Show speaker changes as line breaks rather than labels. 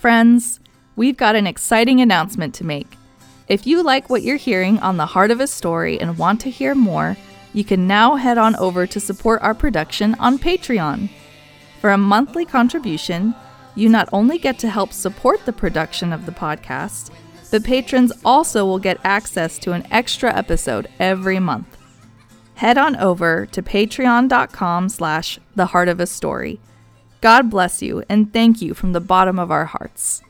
friends! We've got an exciting announcement to make. If you like what you're hearing on the Heart of a Story and want to hear more, you can now head on over to support our production on Patreon. For a monthly contribution, you not only get to help support the production of the podcast, but patrons also will get access to an extra episode every month. Head on over to patreon.com slash the heart of a story. God bless you and thank you from the bottom of our hearts.